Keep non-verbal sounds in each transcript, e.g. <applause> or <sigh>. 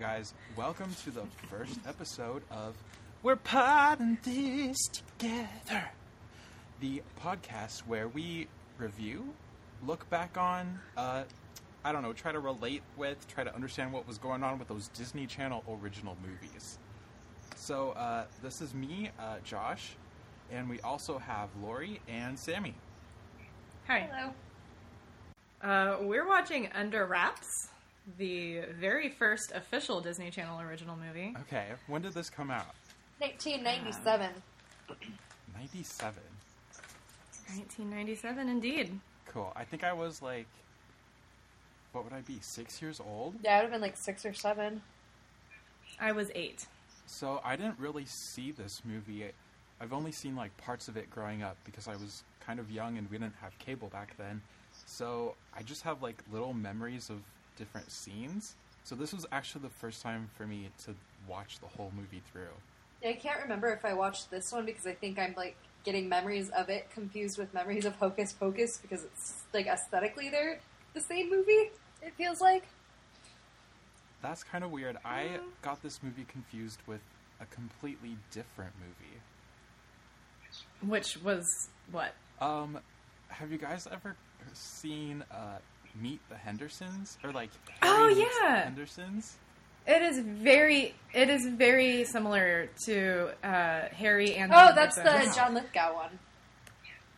guys. Welcome to the first episode of We're Potting This Together, the podcast where we review, look back on, uh, I don't know, try to relate with, try to understand what was going on with those Disney Channel original movies. So, uh, this is me, uh, Josh, and we also have Lori and Sammy. Hi. Hello. Uh, we're watching Under Wraps, the very first official Disney Channel original movie. Okay, when did this come out? 1997. 97. 1997, indeed. Cool. I think I was like, what would I be? Six years old. Yeah, I would have been like six or seven. I was eight. So I didn't really see this movie. I've only seen like parts of it growing up because I was kind of young and we didn't have cable back then. So I just have like little memories of different scenes. So this was actually the first time for me to watch the whole movie through. I can't remember if I watched this one because I think I'm like getting memories of it confused with memories of Hocus Pocus because it's like aesthetically they're the same movie. It feels like. That's kind of weird. I got this movie confused with a completely different movie. Which was what? Um, have you guys ever seen uh, Meet the Hendersons or like Oh, Harry Meets the yeah. Hendersons? It is very. It is very similar to uh, Harry and. Oh, that's the Hendersons. John Lithgow one.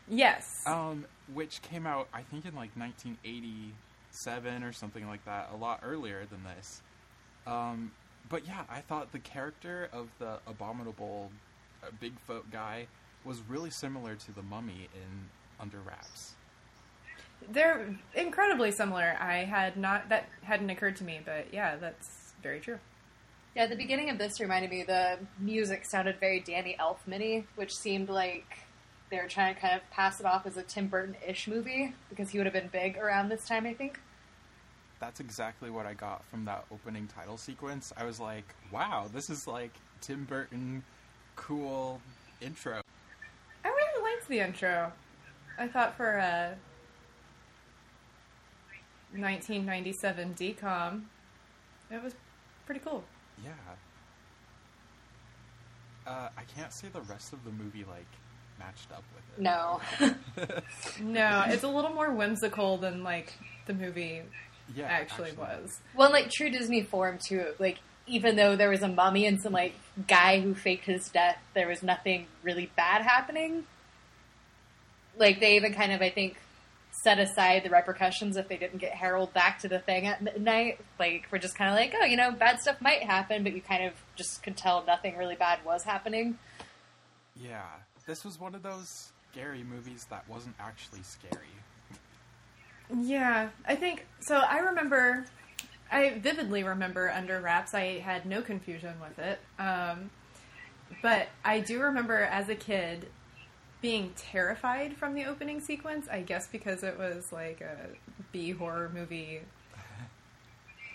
Yes. Um, which came out I think in like 1987 or something like that, a lot earlier than this. Um, but yeah, I thought the character of the abominable uh, Bigfoot guy was really similar to the mummy in Under Wraps. They're incredibly similar. I had not that hadn't occurred to me, but yeah, that's very true. Yeah, the beginning of this reminded me the music sounded very Danny Elfman-y, which seemed like they were trying to kind of pass it off as a Tim Burton-ish movie because he would have been big around this time, I think. That's exactly what I got from that opening title sequence. I was like, wow, this is like Tim Burton cool intro. I really liked the intro. I thought for a 1997 DCOM, it was pretty cool. Yeah. Uh, I can't say the rest of the movie like matched up with it. No. <laughs> No, it's a little more whimsical than like the movie Yeah, actually, was. Well, like true Disney form too. Like even though there was a mummy and some like guy who faked his death, there was nothing really bad happening. Like they even kind of, I think, set aside the repercussions if they didn't get Harold back to the thing at midnight. Like we're just kind of like, oh, you know, bad stuff might happen, but you kind of just could tell nothing really bad was happening. Yeah, this was one of those scary movies that wasn't actually scary. Yeah, I think so. I remember, I vividly remember Under Wraps. I had no confusion with it, um, but I do remember as a kid being terrified from the opening sequence. I guess because it was like a B horror movie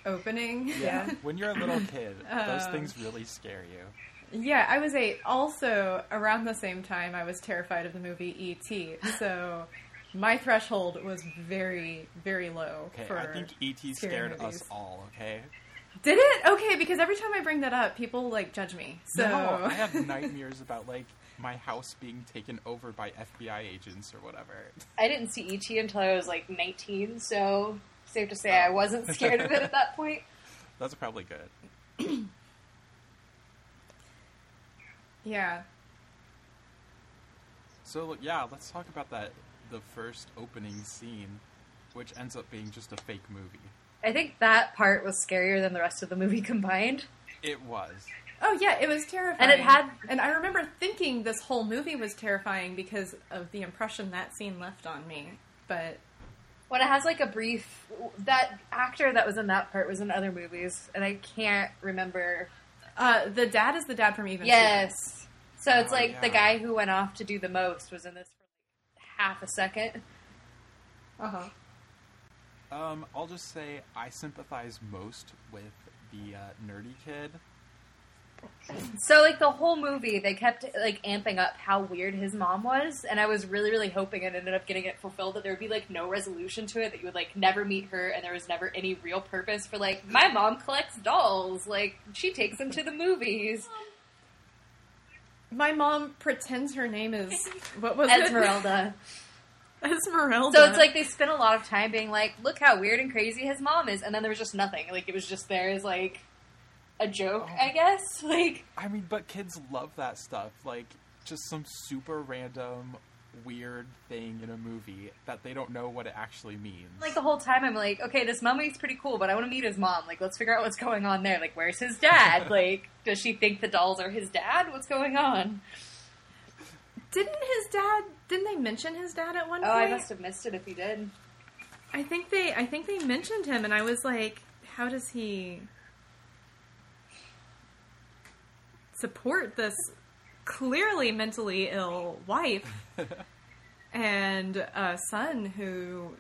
opening. Yeah, <laughs> when you're a little kid, those Um, things really scare you. Yeah, I was eight. Also, around the same time, I was terrified of the movie E.T. So my threshold was very, very low. Okay, for I think ET scared us all. Okay, Did it? Okay, because every time I bring that up, people like judge me. So no, I have nightmares about like my house being taken over by FBI agents or whatever. <laughs> I didn't see E.T. until I was like 19, so safe to say oh. I wasn't <laughs> scared of it at that point. That's probably good. <clears throat> yeah, So yeah, let's talk about that. The first opening scene, which ends up being just a fake movie. I think that part was scarier than the rest of the movie <laughs> combined. It was. Oh yeah, it was terrifying. And it had- and I remember thinking this whole movie was terrifying because of the impression that scene left on me. But When it has like a brief, that actor that was in that part was in other movies, and I can't remember. uh, the dad is the dad from Even. Yes, so it's Oh, like the guy who went off to do the most was in this for like half a second. Uh huh. Um, I'll just say I sympathize most with the uh, nerdy kid. So like the whole movie, they kept like amping up how weird his mom was, and I was really, really hoping it ended up getting it fulfilled that there would be like no resolution to it, that you would like never meet her, and there was never any real purpose for like my mom collects dolls, like she takes them to the movies. My mom pretends her name is what was it? Esmeralda. Esmeralda. So it's like they spent a lot of time being like, look how weird and crazy his mom is, and then there was just nothing. Like it was just there as like a joke, Oh. I guess. <laughs> Like I mean, but kids love that stuff. Like, just some super random, weird thing in a movie that they don't know what it actually means. like the whole time I'm like, okay, this mummy's pretty cool, but I want to meet his mom. Like, let's figure out what's going on there. Like, where's his dad? <laughs> like, does she think the dolls are his dad? What's going on? didn't his dad? Didn't they mention his dad at one Oh, point? Oh, I must have missed it if he did. I think they. I think they mentioned him, and I was like, how does he support this clearly mentally ill wife <laughs> and a son who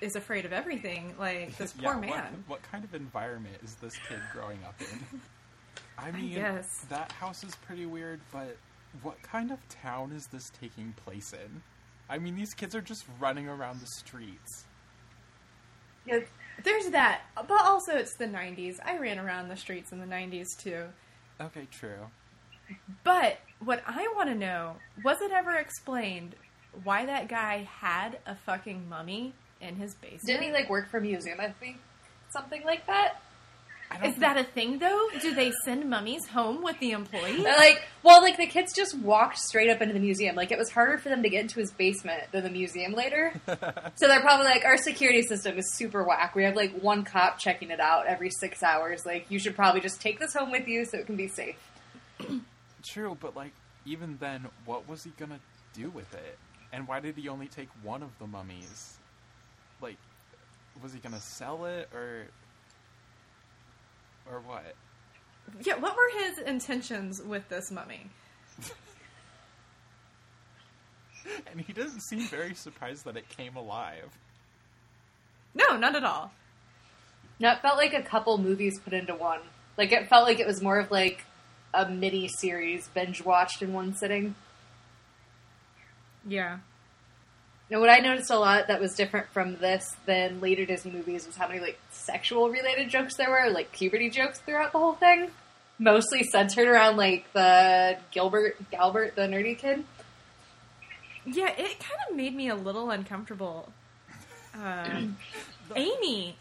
is afraid of everything? Like this <laughs> Yeah, poor man. What, kind of environment is this kid growing up in? <laughs> I mean, guess. that house is pretty weird, but what kind of town is this taking place in? I mean, these kids are just running around the streets. Yeah, There's that, but also it's the '90s. I ran around the streets in the '90s too. Okay, true. But what I want to know was it ever explained why that guy had a fucking mummy in his basement? didn't he like work for a museum? I think something like that. I don't Is that a thing though? Do they send mummies home with the employee? Like, well, like the kids just walked straight up into the museum. Like it was harder for them to get into his basement than the museum later. <laughs> so they're probably like, our security system is super whack. We have like one cop checking it out every six hours. Like you should probably just take this home with you so it can be safe. <clears throat> True, but like even then, what was he gonna do with it? And why did he only take one of the mummies? Like, was he gonna sell it or or what? yeah, what were his intentions with this mummy? <laughs> And he doesn't seem very surprised that it came alive. No, not at all. No, it felt like a couple movies put into one. Like it felt like it was more of like a mini series binge watched in one sitting. Yeah. And what I noticed a lot that was different from this than later Disney movies was how many like sexual related jokes there were, like puberty jokes throughout the whole thing. Mostly centered around like the Gilbert Galbert, the nerdy kid. Yeah, it kind of made me a little uncomfortable. Um, <clears throat> Amy.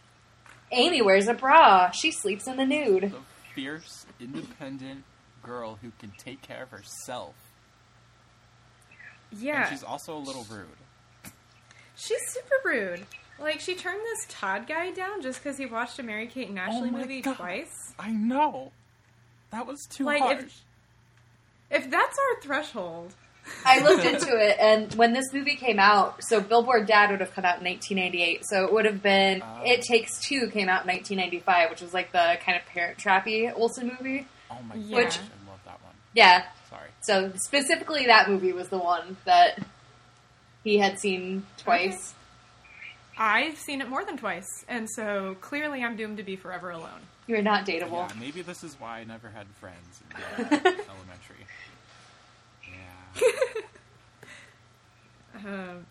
Amy wears a bra. She sleeps in the nude. The fierce, independent girl who can take care of herself. Yeah. And she's also a little rude. She's super rude. Like she turned this Todd guy down just because he watched a Mary Kate and Ashley Oh movie God. twice. I know. That was too Like, harsh. if- If that's our threshold, <laughs> I looked into it, and when this movie came out, so Billboard Dad would have come out in 1998. So it would have been Oh. It Takes Two came out in 1995, which was like the kind of parent trappy Olsen movie. oh my Yeah. gosh, I love that one. Yeah. Sorry. So specifically, that movie was the one that he had seen twice. I've seen it more than twice, and so clearly I'm doomed to be forever alone. You're not dateable. Yeah, maybe this is why I never had friends in uh, <laughs> elementary. Yeah. <laughs> Um,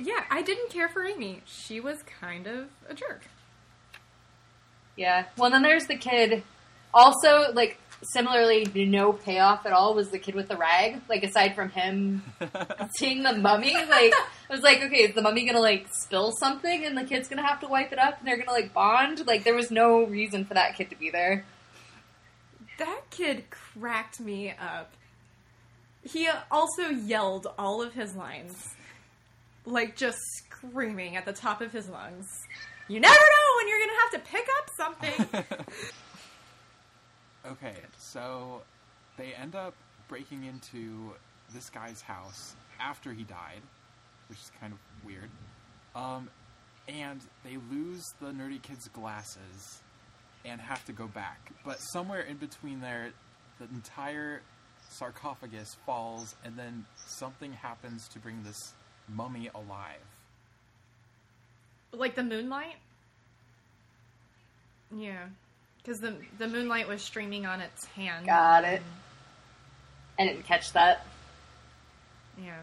yeah, I didn't care for Amy. She was kind of a jerk. Yeah. Well, then there's the kid. Also, like similarly, no payoff at all was the kid with the rag. Like aside from him <laughs> seeing the mummy, like I was like, okay, is the mummy gonna like spill something and the kid's gonna have to wipe it up and they're gonna like bond? Like there was no reason for that kid to be there. That kid cracked me up. He also yelled all of his lines, like just screaming at the top of his lungs. You never know when you're gonna have to pick up something. <laughs> okay, so they end up breaking into this guy's house after he died, which is kind of weird. Um, and they lose the nerdy kid's glasses and have to go back. But somewhere in between there, the entire sarcophagus falls, and then something happens to bring this mummy alive. like the moonlight. Yeah. Because the the moonlight was streaming on its hand. Got it. I didn't catch that. Yeah,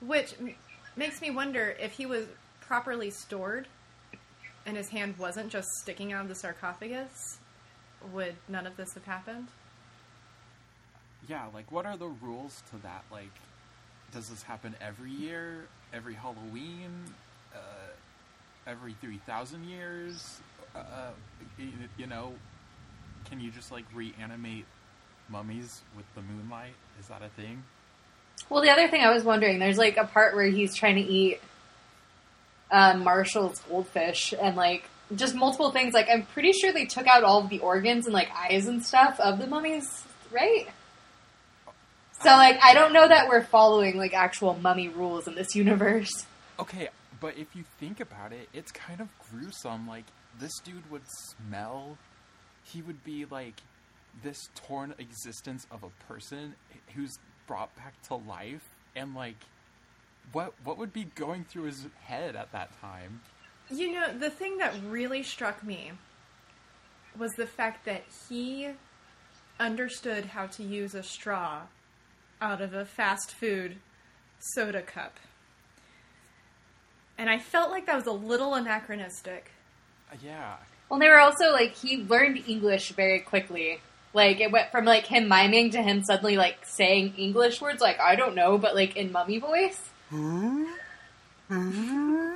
which m- makes me wonder if he was properly stored, and his hand wasn't just sticking out of the sarcophagus. Would none of this have happened? Yeah, like what are the rules to that? Like, does this happen every year, every Halloween, uh, every three thousand years? Uh, you, you know, can you just like reanimate mummies with the moonlight? Is that a thing? Well, the other thing I was wondering, there's like a part where he's trying to eat uh, Marshall's goldfish and like just multiple things. Like I'm pretty sure they took out all of the organs and like eyes and stuff of the mummies, right? So like I don't know that we're following like actual mummy rules in this universe. <laughs> Okay, but if you think about it, it's kind of gruesome. Like this dude would smell. He would be like this torn existence of a person who's brought back to life, and like what what would be going through his head at that time? You know, the thing that really struck me was the fact that he understood how to use a straw out of a fast food soda cup. And I felt like that was a little anachronistic. Uh, yeah, Well, they were also like he learned English very quickly. Like it went from like him miming to him suddenly like saying English words like I don't know, but like in mummy voice. Hmm. <laughs>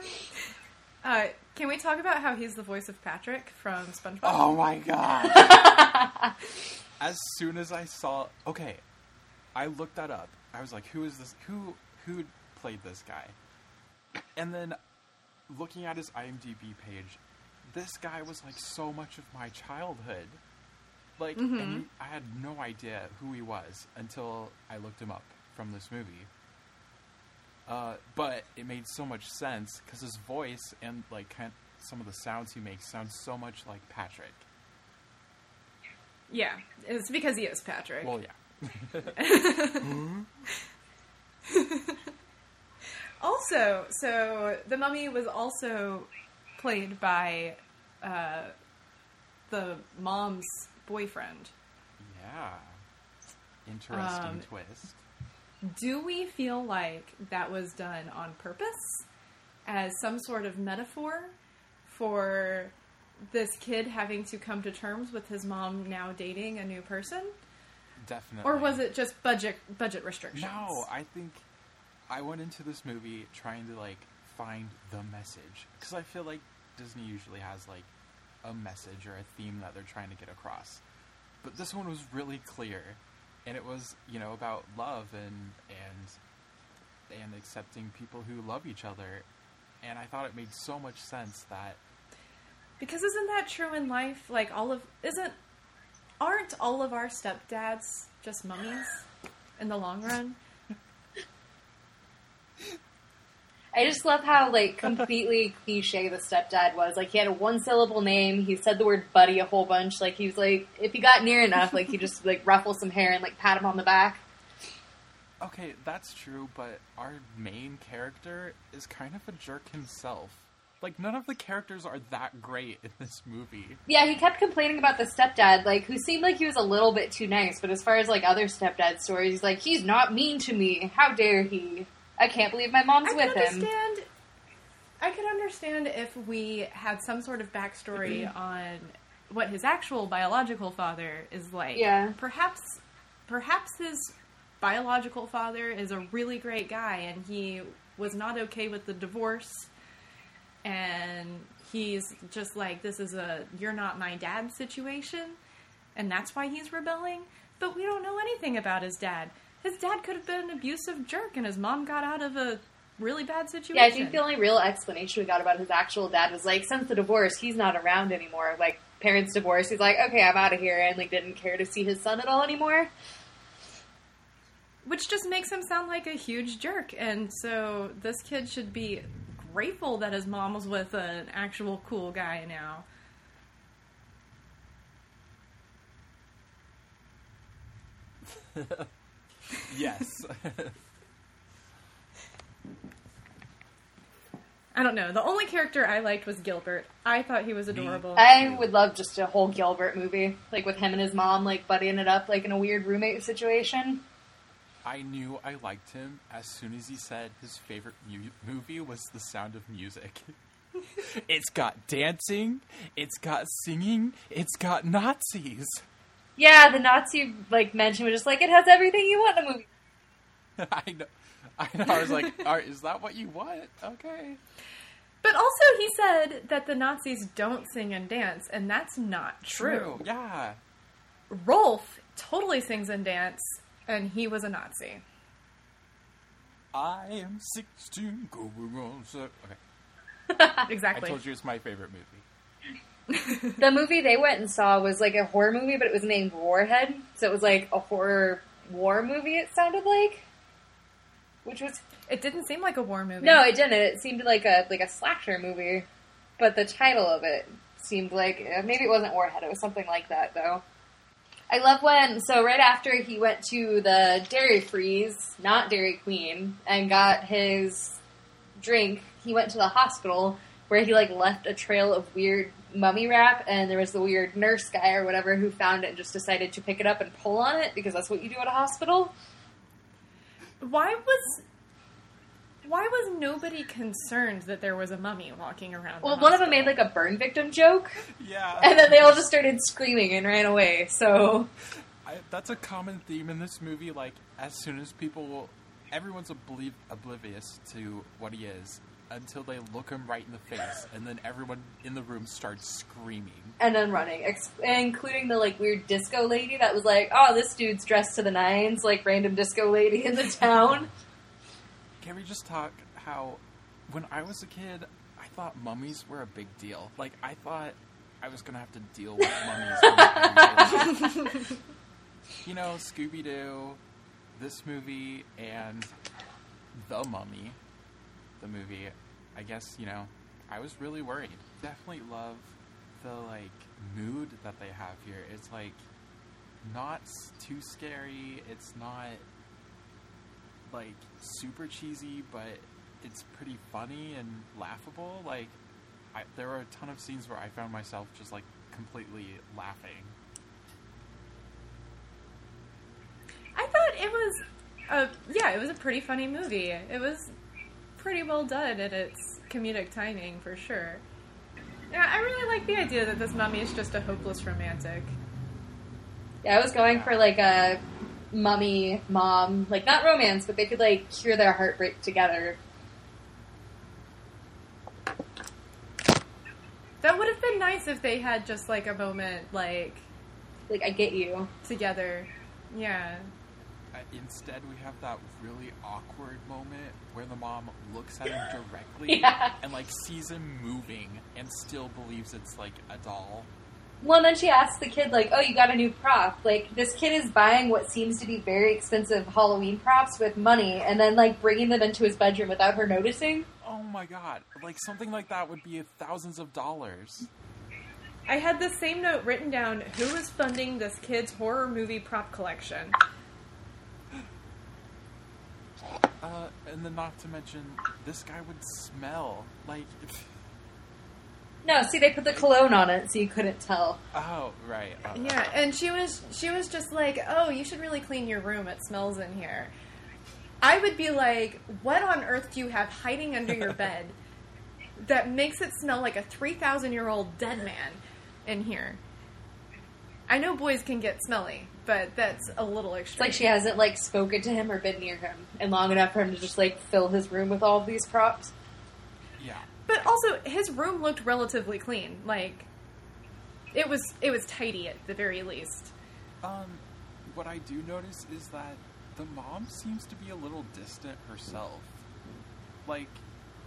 Uh, can we talk about how he's the voice of Patrick from SpongeBob? Oh my god. <laughs> as soon as I saw okay, I looked that up. I was like, who is this who who played this guy? And then looking at his IMDb page, this guy was like so much of my childhood. Like and he- I had no idea who he was until I looked him up from this movie. Uh, but it made so much sense because his voice and like kind some of the sounds he makes sound so much like Patrick. Yeah, it's because he is Patrick. Well, yeah. <laughs> Also, so the mummy was also played by uh, the mom's boyfriend. Yeah. Interesting Um, twist. Do we feel like that was done on purpose as some sort of metaphor for this kid having to come to terms with his mom now dating a new person? Definitely. Or was it just budget budget restrictions? No, I think I went into this movie trying to like find the message because I feel like Disney usually has like a message or a theme that they're trying to get across. But this one was really clear, and it was you know about love and and and accepting people who love each other. And I thought it made so much sense that Because isn't that true in life? Like all of isn't aren't all of our stepdads just mummies in the long run? I just love how like <laughs> completely cliche the stepdad was. Like he had a one syllable name. He said the word buddy a whole bunch. Like he was like if he got near enough, like he just <laughs> like ruffle some hair and like pat him on the back. Okay, that's true, but our main character is kind of a jerk himself. Like, none of the characters are that great in this movie. Yeah, he kept complaining about the stepdad, like who seemed like he was a little bit too nice. But as far as like other stepdad stories, he's like he's not mean to me. How dare he? I can't believe my mom's I with him. I could understand if we had some sort of backstory mm-hmm. on what his actual biological father is like. Yeah. Perhaps, perhaps his biological father is a really great guy, and he was not okay with the divorce, and he's just like, "This is a you're not my dad" situation, and that's why he's rebelling. But we don't know anything about his dad. His dad could have been an abusive jerk, and his mom got out of a really bad situation. Yeah, I think the only real explanation we got about his actual dad was like since the divorce, he's not around anymore. Like parents divorced, he's like, okay, I'm out of here, and like didn't care to see his son at all anymore. Which just makes him sound like a huge jerk. And so this kid should be grateful that his mom was with an actual cool guy now. <laughs> Yes. <laughs> I don't know. The only character I liked was Gilbert. I thought he was adorable. I would love just a whole Gilbert movie, like with him and his mom, like buddying it up, like in a weird roommate situation. I knew I liked him as soon as he said his favorite mu- movie was The Sound of Music. <laughs> it's got dancing, it's got singing, it's got Nazis. Yeah, the Nazi like mention was just like it has everything you want in a movie. <laughs> I know. I know. I was like, All right, "Is that what you want?" Okay. But also, he said that the Nazis don't sing and dance, and that's not true. Yeah. Rolf totally sings and dance, and he was a Nazi. I am sixteen, going on. So okay. <laughs> Exactly. I told you it's my favorite movie. The movie they went and saw was like a horror movie, but it was named Warhead, so it was like a horror war movie. It sounded like, which was It didn't seem like a war movie. no, it didn't. It seemed like a like a slasher movie, but the title of it seemed like uh, maybe it wasn't Warhead. It was something like that though. I love when so right after he went to the Dairy Freeze, not Dairy Queen, and got his drink, he went to the hospital where he like left a trail of weird mummy wrap and there was the weird nurse guy or whatever who found it and just decided to pick it up and pull on it because that's what you do at a hospital. Why was why was nobody concerned that there was a mummy walking around? the Well, one of them made like a burn victim joke Yeah. and then they all just started screaming and ran away. So I, that's a common theme in this movie. Like, as soon as people, will, everyone's obliv- oblivious to what he is until they look him right in the face, and then everyone in the room starts screaming. and then running, ex- including the like weird disco lady that was like, "Oh, this dude's dressed to the nines, like random disco lady in the town." <laughs> Can we just talk how, when I was a kid, I thought mummies were a big deal. Like, I thought I was gonna have to deal with mummies. on a daily basis. <laughs> you know, Scooby Doo, this movie, and The Mummy, the movie. I guess you know, I was really worried. Definitely love the like mood that they have here. It's like not too scary. It's not like super cheesy, but it's pretty funny and laughable. Like, I, there were a ton of scenes where I found myself just like completely laughing. I thought it was a yeah, it was a pretty funny movie. It was pretty well done in its comedic timing for sure. Yeah, I really like the idea that this mummy is just a hopeless romantic. Yeah, I was going for like a mummy mom, like not romance, but they could like cure their heartbreak together. That would have been nice if they had just like a moment like Like, I get you. together. Yeah. Instead, we have that really awkward moment where the mom looks at him <laughs> directly Yeah. and like sees him moving and still believes it's like a doll. Well, and then she asks the kid, like, oh, you got a new prop. Like, this kid is buying what seems to be very expensive Halloween props with money and then, like, bringing them into his bedroom without her noticing. Oh my god! Like something like that would be thousands of dollars. I had the same note written down who is funding this kid's horror movie prop collection. Uh, and then not to mention, this guy would smell like. No, see, they put the cologne on it so you couldn't tell. Oh right. Oh, Yeah, and she was she was just like, "Oh, you should really clean your room. It smells in here." I would be like, "What on earth do you have hiding under your <laughs> bed that makes it smell like a 3000-year-old dead man in here?" I know boys can get smelly, but that's a little It's extreme. like she hasn't, like, spoken to him or been near him and long enough for him to just, like, fill his room with all of these props. Yeah. But also, his room looked relatively clean. Like it was it was tidy at the very least. Um, what I do notice is that the mom seems to be a little distant herself. Like,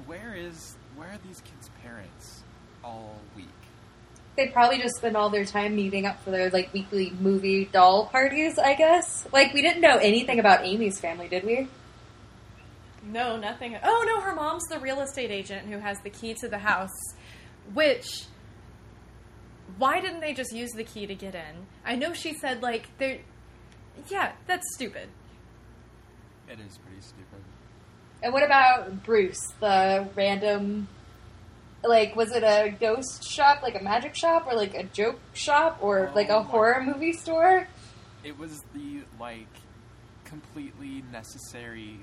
where is where are these kids' parents all week? They probably just spend all their time meeting up for their, like, weekly movie doll parties, I guess. Like, we didn't know anything about Amy's family, did we? No, nothing. Oh no, her mom's the real estate agent who has the key to the house. Which, why didn't they just use the key to get in? I know she said like they're. Yeah, that's stupid. It is pretty stupid. And what about Bruce, the random like was it a ghost shop, like a magic shop, or like a joke shop, or oh like Oh a my- horror movie store? It was the like completely necessary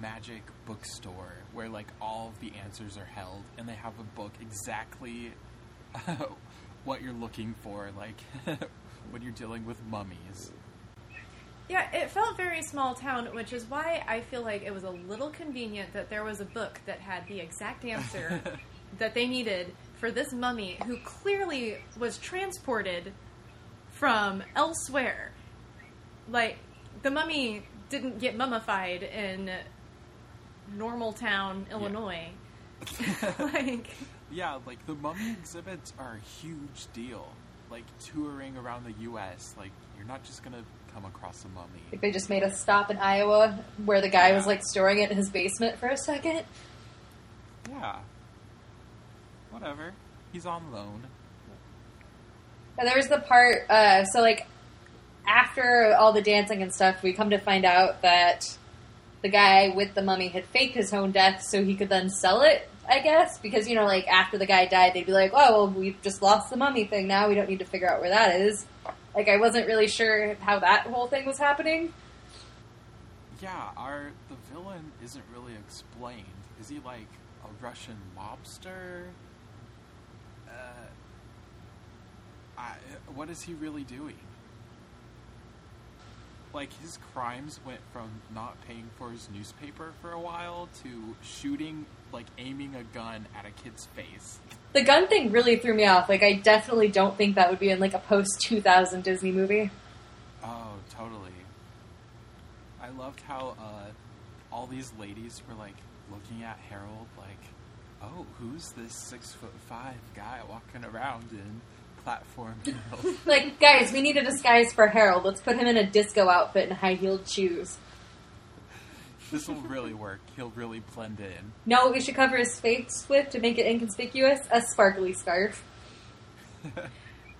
magic bookstore where like all of the answers are held and they have a book exactly <laughs> what you're looking for like <laughs> when you're dealing with mummies. Yeah, it felt very small town, which is why I feel like it was a little convenient that there was a book that had the exact <laughs> answer that they needed for this mummy who clearly was transported from elsewhere. Like, the mummy didn't get mummified in normal town, Illinois. <laughs> like, Yeah, like the mummy exhibits are a huge deal. Like touring around the US, like you're not just gonna come across a mummy. Like they just made a stop in Iowa where the guy was like storing it in his basement for a second. Yeah. Whatever. He's on loan. And there was the part, uh, so like after all the dancing and stuff, we come to find out that the guy with the mummy had faked his own death so he could then sell it. I guess because you know, like after the guy died, they'd be like, "Oh, well, we've just lost the mummy thing. Now we don't need to figure out where that is." Like I wasn't really sure how that whole thing was happening. Yeah, our the villain isn't really explained. Is he like a Russian mobster? Uh, I, what is he really doing? Like his crimes went from not paying for his newspaper for a while to shooting, like aiming a gun at a kid's face. The gun thing really threw me off. Like I definitely don't think that would be in like a post two thousand Disney movie. Oh, totally. I loved how uh, all these ladies were like looking at Harold like, oh, who's this six foot five guy walking around in platform? <laughs> Like, guys, we need a disguise for Harold. Let's put him in a disco outfit and high heeled shoes. this will really work. He'll really blend in. No, we should cover his face with to make it inconspicuous? A sparkly scarf. <laughs>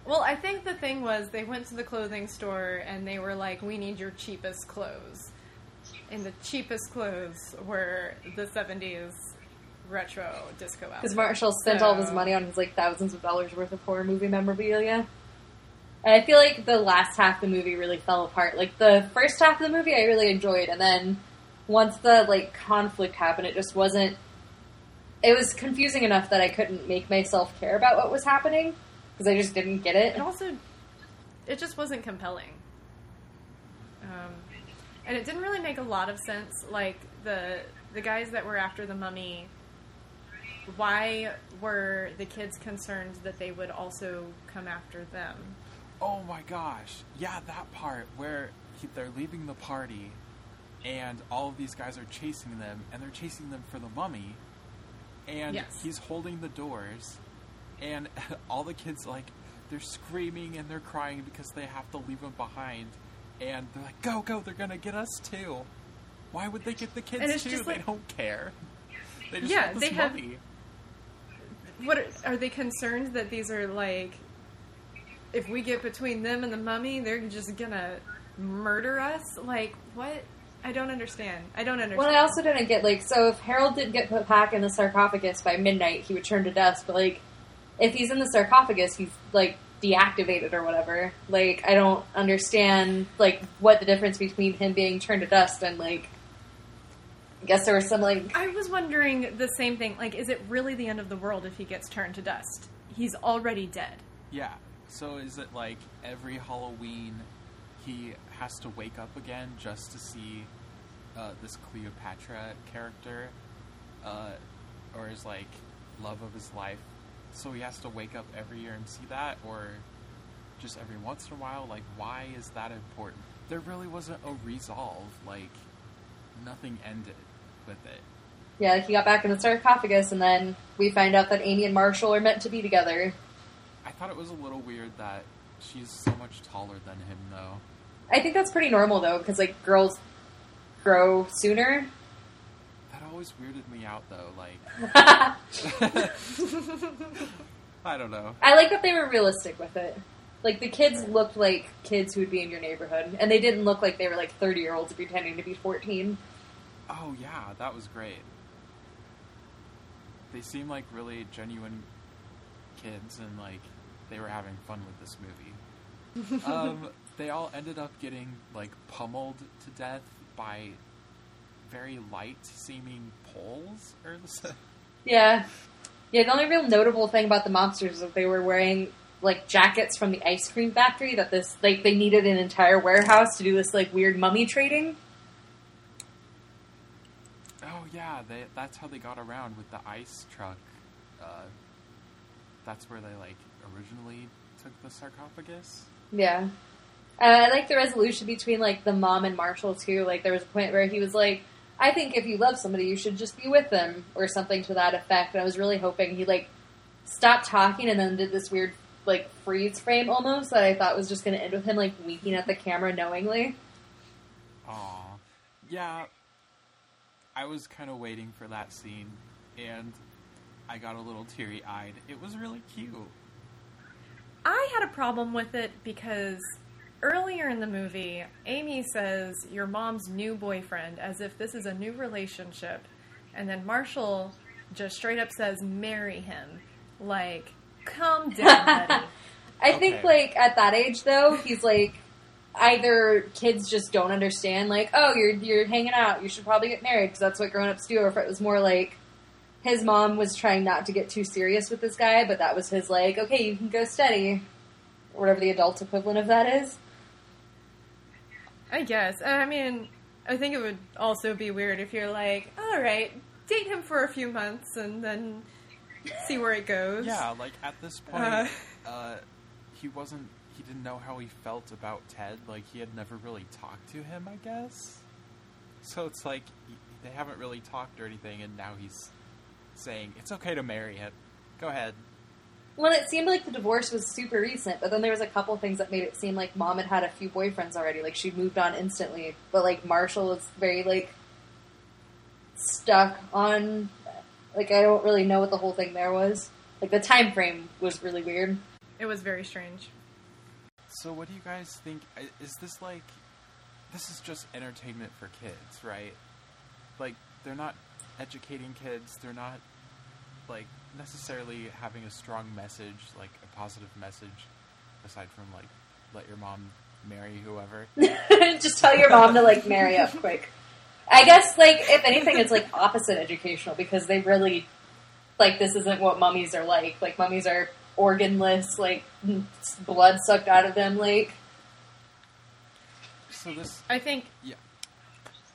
well, I think the thing was they went to the clothing store and they were like, we need your cheapest clothes. And the cheapest clothes were the 70s retro disco outfit. Because Marshall spent all of his money on his like thousands of dollars worth of horror movie memorabilia. And I feel like the last half of the movie really fell apart. Like the first half of the movie I really enjoyed, and then once the like conflict happened, it just wasn't. It was confusing enough that I couldn't make myself care about what was happening because I just didn't get it. And also, it just wasn't compelling. Um, and it didn't really make a lot of sense. Like the the guys that were after the mummy, why were the kids concerned that they would also come after them? Oh my gosh. Yeah, that part where he, they're leaving the party and all of these guys are chasing them and they're chasing them for the mummy and Yes. he's holding the doors and <laughs> all the kids like they're screaming and they're crying because they have to leave him behind and they're like go go they're going to get us too. Why would they get the kids too? just they don't care. They just Yeah, want this they have- mummy. What are, are they concerned that these are like? If we get between them and the mummy, they're just gonna murder us. Like what? I don't understand. I don't understand. Well, I also didn't get like so if Harold didn't get put back in the sarcophagus by midnight, he would turn to dust. But like, if he's in the sarcophagus, he's like deactivated or whatever. Like, I don't understand like what the difference between him being turned to dust and like. I guess there was some like I was wondering the same thing. Like, is it really the end of the world if he gets turned to dust? He's already dead. Yeah. So is it like every Halloween he has to wake up again just to see uh, this Cleopatra character, uh, or is like love of his life? So he has to wake up every year and see that, or just every once in a while? Like, why is that important? There really wasn't a resolve. Like, nothing ended with it. yeah, like he got back in the sarcophagus, and then we find out that Amy and Marshall are meant to be together. I thought it was a little weird that she's so much taller than him, though. I think that's pretty normal though, because like girls grow sooner. That always weirded me out, though. Like, I <laughs> I don't know. I like that they were realistic with it. Like the kids looked like kids who would be in your neighborhood, and they didn't look like they were like thirty year olds pretending to be fourteen. Oh yeah, that was great. they seem like really genuine kids, and like they were having fun with this movie. <laughs> um, they all ended up getting like pummeled to death by very light seeming poles or <laughs> the Yeah. Yeah, the only real notable thing about the monsters is that they were wearing like jackets from the ice cream factory that this like they needed an entire warehouse to do this like weird mummy trading. Yeah, they, that's how they got around with the ice truck. Uh, that's where they like originally took the sarcophagus. Yeah. Uh, I like the resolution between like the mom and Marshall too. Like there was a point where he was like, "I think if you love somebody, you should just be with them," or something to that effect. And I was really hoping he like stopped talking and then did this weird like freeze frame almost that I thought was just going to end with him like winking at the camera knowingly. Aw, yeah. I was kind of waiting for that scene, and I got a little teary eyed. It was really cute. I had a problem with it because earlier in the movie, Amy says your mom's new boyfriend as if this is a new relationship, and then Marshall just straight up says marry him. Like, calm down, <laughs> buddy. I think like at that age though, he's like either kids just don't understand like, oh, you're you're hanging out, you should probably get married because that's what grown-ups do. Or if it was more like his mom was trying not to get too serious with this guy, but that was his like, okay, you can go steady, or whatever the adult equivalent of that is. I guess. I mean, I think it would also be weird if you're like, all right, date him for a few months and then see where it goes. Yeah, like at this point, Uh. uh, he wasn't. He didn't know how he felt about Ted. Like he had never really talked to him. I guess. So it's like they haven't really talked or anything, and now he's saying it's okay to marry him. Go ahead. Well, it seemed like the divorce was super recent, but then there was a couple things that made it seem like mom had had a few boyfriends already. Like she moved on instantly, but like Marshall was very like stuck on. Like I don't really know what the whole thing there was. Like the time frame was really weird. It was very strange. So what do you guys think? Is this like this is just entertainment for kids, right? Like they're not educating kids. They're not like necessarily having a strong message, like a positive message, aside from like let your mom marry whoever. <laughs> Just tell your mom to like marry up quick. I guess like if anything, it's like opposite educational because they really like this isn't what mummies are like. Like mummies are organless, like blood sucked out of them. Like So this, I think. yeah,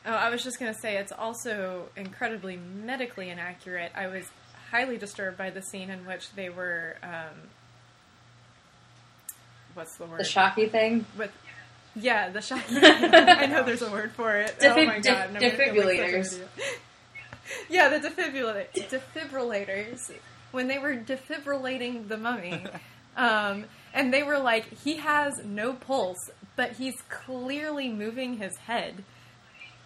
Oh, I was just going to say it's also incredibly medically inaccurate. I was highly disturbed by the scene in which they were. Um, what's the word? the shocky thing. With, yeah, the shock. <laughs> I know there's a word for it. oh my god, I'm gonna feel like such an defibrillators. <laughs> yeah, the defibrilla- defibrillators. When they were defibrillating the mummy, um, and they were like, he has no pulse, but he's clearly moving his head.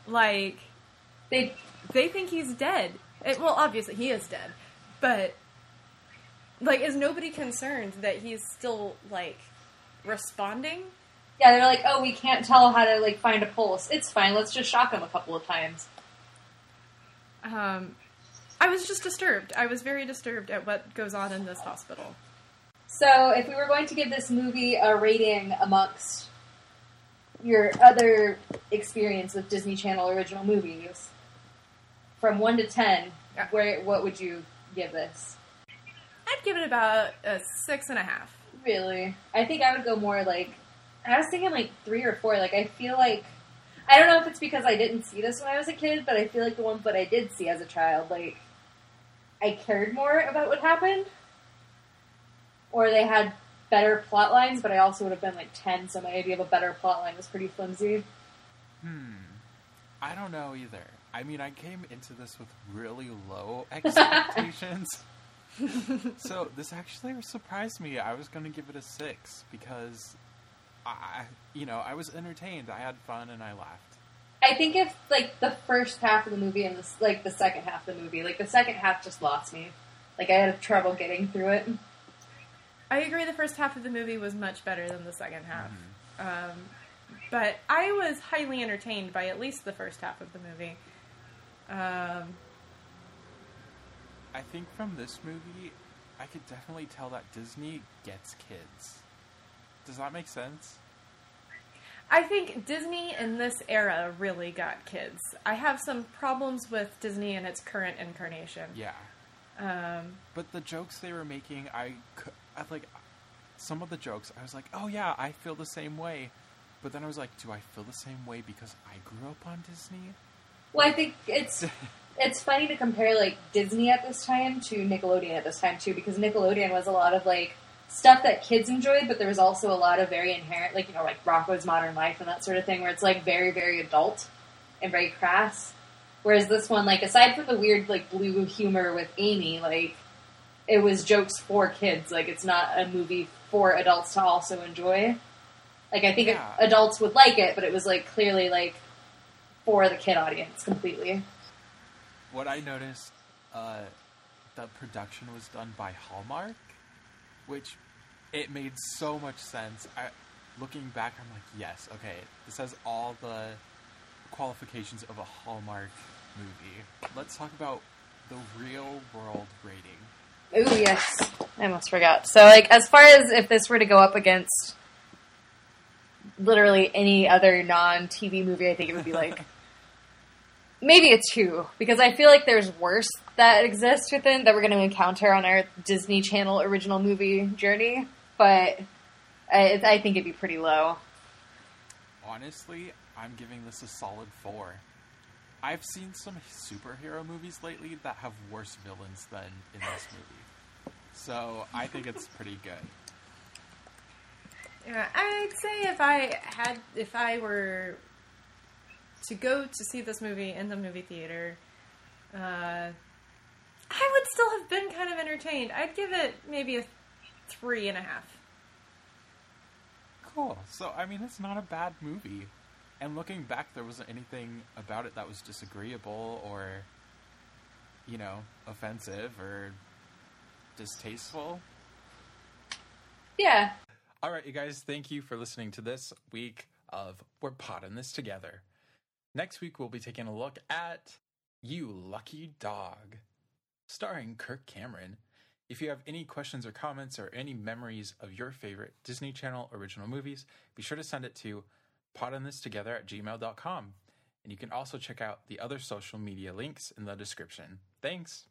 Like, They they think he's dead. It, well, obviously he is dead, but like, is nobody concerned that he's still like responding? yeah, they're like, oh, we can't tell how to like find a pulse. It's fine. Let's just shock him a couple of times. Um, I was just disturbed. I was very disturbed at what goes on in this hospital. So, if we were going to give this movie a rating amongst your other experience with Disney Channel original movies, from one to ten, Yeah. where what would you give this? I'd give it about a six and a half. Really, I think I would go more like I was thinking like three or four. Like I feel like I don't know if it's because I didn't see this when I was a kid, but I feel like the ones that I did see as a child, like I cared more about what happened, or they had better plot lines. But I also would have been like ten, so my idea of a better plot line was pretty flimsy. hmm, I don't know either. I mean, I came into this with really low <laughs> expectations. so this actually surprised me. I was going to give it a six because I, you know, I was entertained. I had fun and I laughed. I think if like the first half of the movie and this like the second half of the movie, like the second half just lost me. Like I had trouble getting through it. I agree. The first half of the movie was much better than the second half, um, but I was highly entertained by at least the first half of the movie. Um, I think from this movie, I could definitely tell that Disney gets kids. Does that make sense? I think Disney in this era really got kids. I have some problems with Disney in its current incarnation. Yeah. Um, But the jokes they were making, I, cou- I like some of the jokes. I was like, oh yeah, I feel the same way. But then I was like, do I feel the same way because I grew up on Disney? Well, I think it's <laughs> it's funny to compare like Disney at this time to Nickelodeon at this time too, because Nickelodeon was a lot of like stuff that kids enjoyed, but there was also a lot of very inherent, like you know, like Rocko's Modern Life and that sort of thing, where it's like very very adult and very crass. Whereas this one, like aside from the weird like blue humor with Amy, like it was jokes for kids. Like it's not a movie for adults to also enjoy. Like I think Yeah. adults would like it, but it was like clearly like for the kid audience completely. What I noticed, uh, the production was done by Hallmark, which it made so much sense. I, looking back, I'm like, yes, okay, this has all the qualifications of a Hallmark movie. Let's talk about the real world rating. Oh yes, I almost forgot. So like, as far as if this were to go up against literally any other non-TV movie, I think it would be like <laughs> maybe a two because I feel like there's worse that exist within that we're going to encounter on our Disney Channel original movie journey, but I, I think it'd be pretty low. Honestly, I'm giving this a solid four. I've seen some superhero movies lately that have worse villains than in this movie. So I think it's <laughs> pretty good. yeah, I'd say if I had, if I were to go to see this movie in the movie theater, uh, I would still have been kind of entertained. I'd give it maybe a three and a half. Cool. So, I mean, it's not a bad movie. And looking back, there wasn't anything about it that was disagreeable or, you know, offensive or distasteful. Yeah, All right, you guys, thank you for listening to this week of We're Potting This Together. Next week, we'll be taking a look at You Lucky Dog, starring Kirk Cameron. If you have any questions or comments or any memories of your favorite Disney Channel original movies, be sure to send it to pottingthistogether at gmail.com. And you can also check out the other social media links in the description. Thanks.